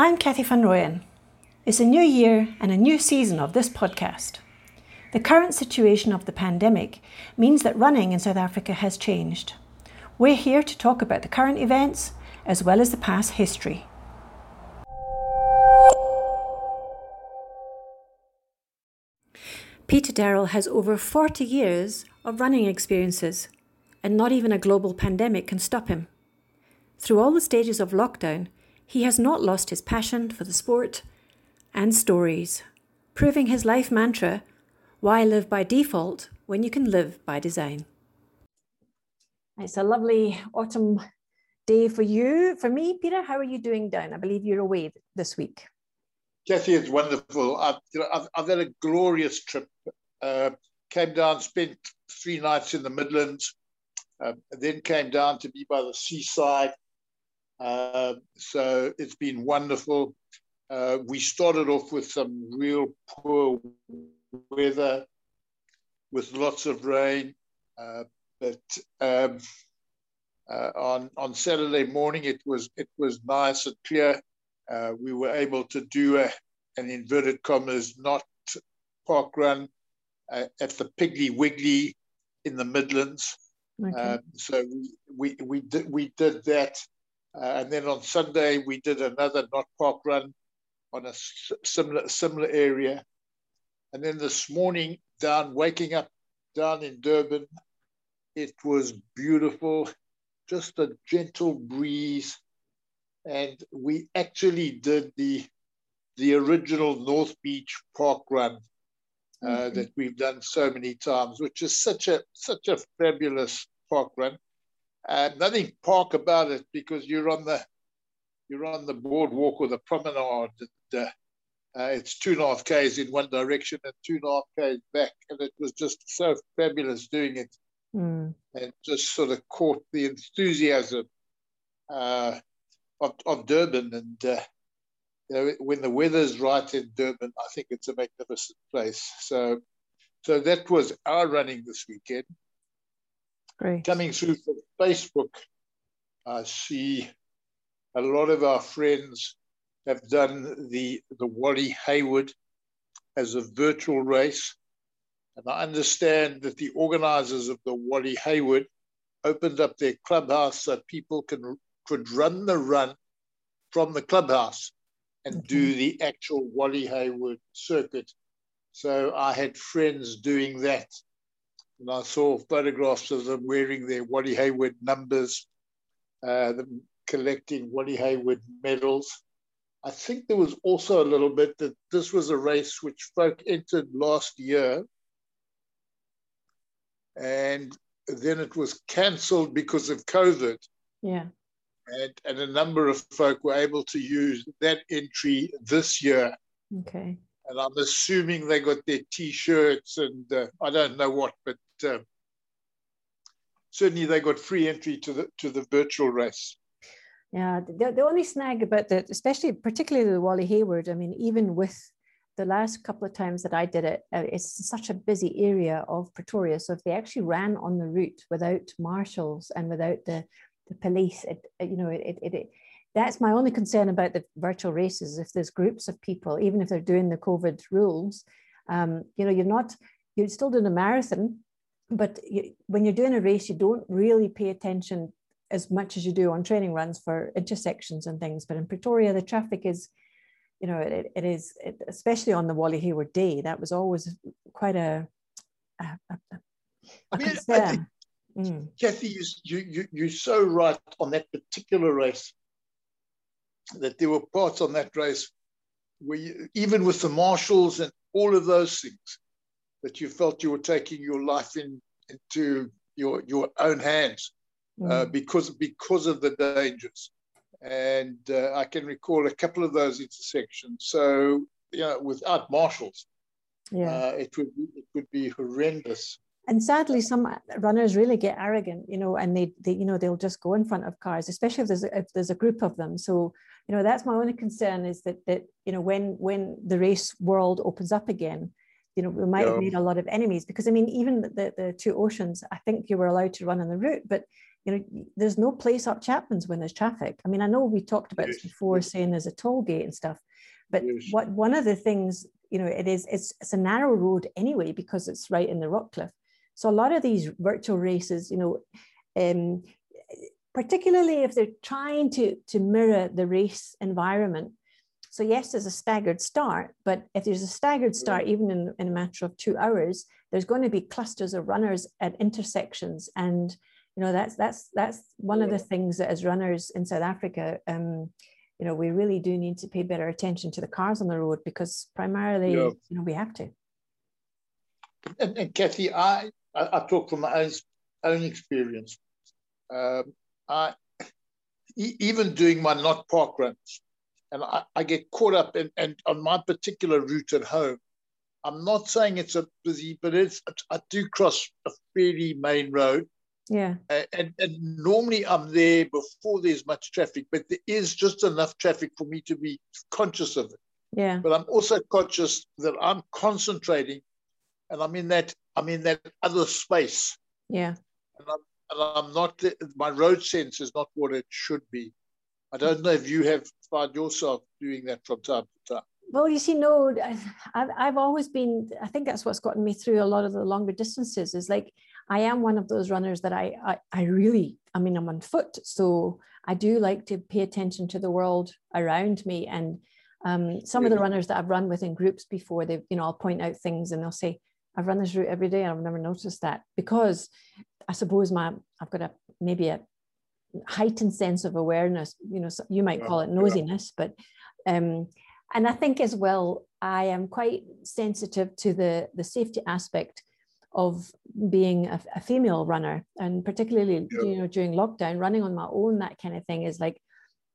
I'm Kathy van Rooyen. It's a new year and a new season of this podcast. The current situation of the pandemic means that running in South Africa has changed. We're here to talk about the current events as well as the past history. Peter Darrell has over 40 years of running experiences, and not even a global pandemic can stop him. Through all the stages of lockdown, he has not lost his passion for the sport and stories, proving his life mantra why live by default when you can live by design? It's a lovely autumn day for you. For me, Peter, how are you doing down? I believe you're away this week. Kathy, it's wonderful. I've, you know, I've, I've had a glorious trip. Uh, came down, spent three nights in the Midlands, uh, then came down to be by the seaside. Uh, so it's been wonderful. Uh, we started off with some real poor weather, with lots of rain, uh, but um, uh, on on Saturday morning it was it was nice and clear. Uh, we were able to do a, an inverted commas not park run uh, at the Piggly Wiggly in the Midlands. Okay. Um, so we, we we did we did that, uh, and then on Sunday we did another not park run on a similar similar area, and then this morning down waking up down in Durban, it was beautiful, just a gentle breeze, and we actually did the the original North Beach Park Run uh, mm-hmm. that we've done so many times, which is such a such a fabulous park run. And nothing park about it because you're on the you're on the boardwalk or the promenade. And, uh, uh, it's two and a half k's in one direction and two and a half k's back, and it was just so fabulous doing it, mm. and just sort of caught the enthusiasm uh, of, of Durban and. Uh, you know, when the weather's right in Durban, I think it's a magnificent place. So, so that was our running this weekend. Great. Coming through from Facebook, I see a lot of our friends have done the, the Wally Hayward as a virtual race. And I understand that the organizers of the Wally Hayward opened up their clubhouse so people can, could run the run from the clubhouse and okay. do the actual Wally Hayward circuit. So I had friends doing that. And I saw photographs of them wearing their Wally Hayward numbers, uh, them collecting Wally Hayward medals. I think there was also a little bit that this was a race which folk entered last year. And then it was cancelled because of COVID. Yeah and, and a number of folk were able to use that entry this year. Okay. And I'm assuming they got their T-shirts and uh, I don't know what, but uh, certainly they got free entry to the to the virtual race. Yeah, the, the only snag about that, especially particularly the Wally Hayward, I mean, even with the last couple of times that I did it, uh, it's such a busy area of Pretoria. So if they actually ran on the route without marshals and without the the police. It, you know, it, it, it, that's my only concern about the virtual races. If there's groups of people, even if they're doing the COVID rules, um, you know, you're not, you're still doing a marathon, but you, when you're doing a race, you don't really pay attention as much as you do on training runs for intersections and things. But in Pretoria, the traffic is, you know, it, it is, it, especially on the Wally Hayward day, that was always quite a, a, a, a I mean, concern. Mm. Kathy, you, you, you're so right on that particular race that there were parts on that race where you, even with the marshals and all of those things, that you felt you were taking your life in, into your, your own hands uh, mm. uh, because, because of the dangers. And uh, I can recall a couple of those intersections. So, you know, without marshals, yeah. Uh, it, would, it would be horrendous and sadly some runners really get arrogant you know and they, they you know they'll just go in front of cars especially if there's a, if there's a group of them so you know that's my only concern is that that you know when when the race world opens up again you know we might yeah. have made a lot of enemies because i mean even the, the two oceans i think you were allowed to run on the route but you know, there's no place up Chapman's when there's traffic. I mean, I know we talked about yes. this before, saying there's a toll gate and stuff, but yes. what one of the things, you know, it is it's it's a narrow road anyway because it's right in the rock cliff. So a lot of these virtual races, you know, um, particularly if they're trying to to mirror the race environment. So yes, there's a staggered start, but if there's a staggered start, even in, in a matter of two hours, there's going to be clusters of runners at intersections. And you know that's that's that's one of the things that as runners in south africa um, you know we really do need to pay better attention to the cars on the road because primarily yeah. you know we have to. And, and kathy I, I, I talk from my own, own experience. Um, i even doing my not park runs and I, I get caught up in, and on my particular route at home i'm not saying it's a busy but it's i do cross a fairly main road yeah. And, and normally I'm there before there's much traffic, but there is just enough traffic for me to be conscious of it. Yeah. But I'm also conscious that I'm concentrating and I'm in that I'm in that other space. Yeah. And I'm, and I'm not my road sense is not what it should be. I don't know if you have found yourself doing that from time to time. Well, you see, no, I've, I've always been, I think that's what's gotten me through a lot of the longer distances is like I am one of those runners that I, I, I really, I mean, I'm on foot. So I do like to pay attention to the world around me. And um, some of the runners that I've run with in groups before, they, you know, I'll point out things and they'll say, I've run this route every day and I've never noticed that because I suppose my, I've got a, maybe a heightened sense of awareness, you know, you might call it nosiness, but, um, and I think as well, I am quite sensitive to the, the safety aspect of being a, a female runner and particularly yeah. you know during lockdown running on my own that kind of thing is like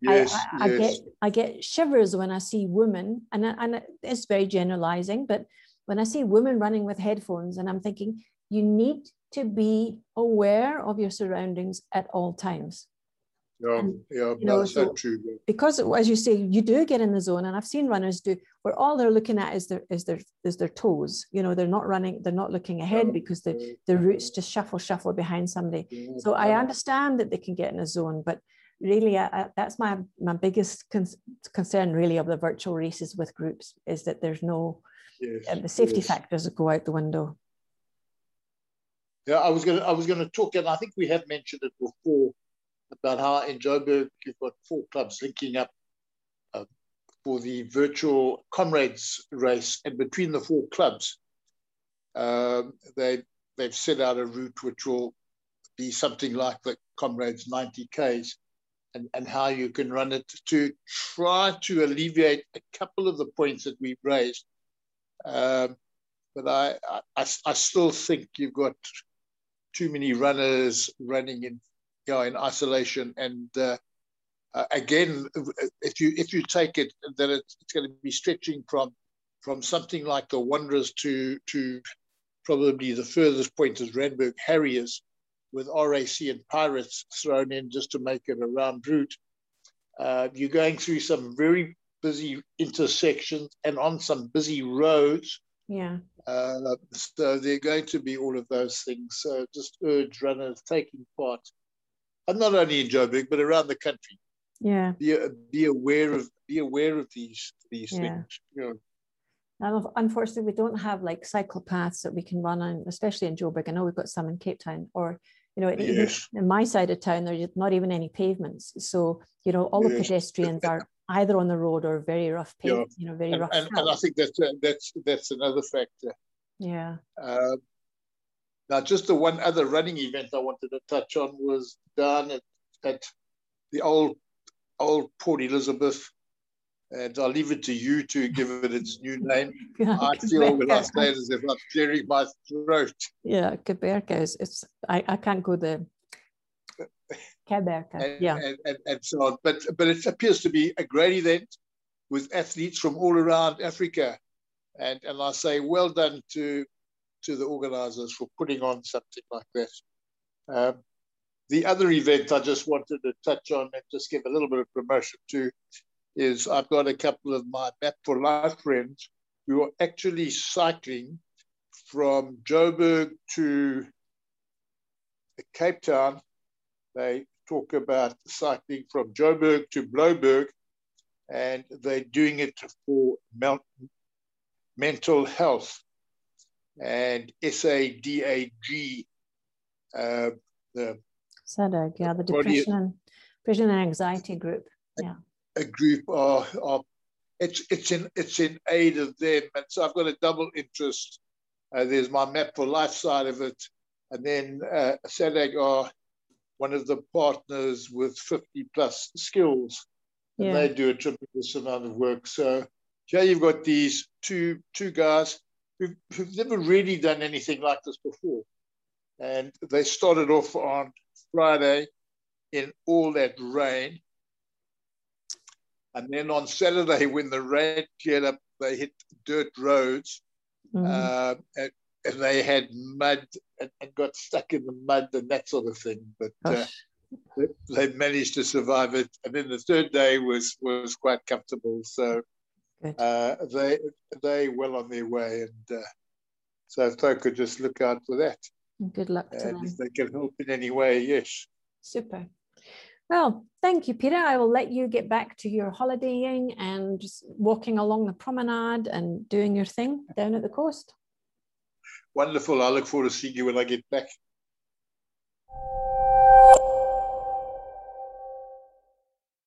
yes, I, I, yes. I, get I get shivers when I see women and and it's very generalizing but when I see women running with headphones and I'm thinking you need to be aware of your surroundings at all times yeah, and, yeah, you know, so true. Because as you say, you do get in the zone, and I've seen runners do where all they're looking at is their is their is their toes. You know, they're not running, they're not looking ahead because the the roots just shuffle shuffle behind somebody. So I understand that they can get in a zone, but really, I, I, that's my my biggest con- concern really of the virtual races with groups is that there's no yes, uh, the safety yes. factors that go out the window. Yeah, I was gonna I was gonna talk, and I think we have mentioned it before about how in Joburg you've got four clubs linking up uh, for the virtual comrades race, and between the four clubs, um, they they've set out a route which will be something like the comrades 90 k's, and and how you can run it to try to alleviate a couple of the points that we've raised. Um, but I, I I still think you've got too many runners running in you know, in isolation. And uh, uh, again, if you if you take it that it's, it's going to be stretching from from something like the Wanderers to to probably the furthest point is Randburg Harriers, with RAC and Pirates thrown in just to make it a round route. Uh, you're going through some very busy intersections and on some busy roads. Yeah. Uh, so there are going to be all of those things. So just urge runners taking part and not only in Joburg but around the country. Yeah. Be, be aware of be aware of these these yeah. things. You know. And unfortunately, we don't have like cycle paths that we can run on, especially in Joburg. I know we've got some in Cape Town, or you know, yes. in my side of town, there's not even any pavements. So you know, all yes. the pedestrians are either on the road or very rough paved, yeah. you know, very and, rough. And, and, I think that's uh, that's that's another factor. Yeah. Uh, now, just the one other running event I wanted to touch on was down at, at the old old Port Elizabeth, and I'll leave it to you to give it its new name. I feel when I say it as if I'm clearing my throat. Yeah, Gqeberha is it's I, I can't go the Gqeberha, yeah, and, and, and so on. But but it appears to be a great event with athletes from all around Africa, and and I say well done to to the organizers for putting on something like that. Um, the other event I just wanted to touch on and just give a little bit of promotion to is I've got a couple of my Map for Life friends who are actually cycling from Joburg to Cape Town They talk about cycling from Joburg to Blouberg, and they're doing it for mental health. And SADAG, uh, the SADAG, yeah, the depression and, depression and anxiety group. Yeah. A group are, are it's it's in it's in aid of them, and so I've got a double interest. Uh, there's my map for life side of it, and then uh, SADAG are one of the partners with 50 plus skills, and yeah. they do a tremendous amount of work. So here you've got these two two guys who've, who've never really done anything like this before, and they started off on Friday in all that rain. And then on Saturday, when the rain cleared up, they hit dirt roads. Mm-hmm. Uh, and, and, they had mud and, and, got stuck in the mud and that sort of thing. But uh, they, managed to survive it. And then the third day was was quite comfortable. So uh, they they well on their way. And uh, so if they could just look out for that. Good luck to and them. If they can help in any way, yes. Super. Well, thank you, Peter. I will let you get back to your holidaying and just walking along the promenade and doing your thing down at the coast. Wonderful. I look forward to seeing you when I get back.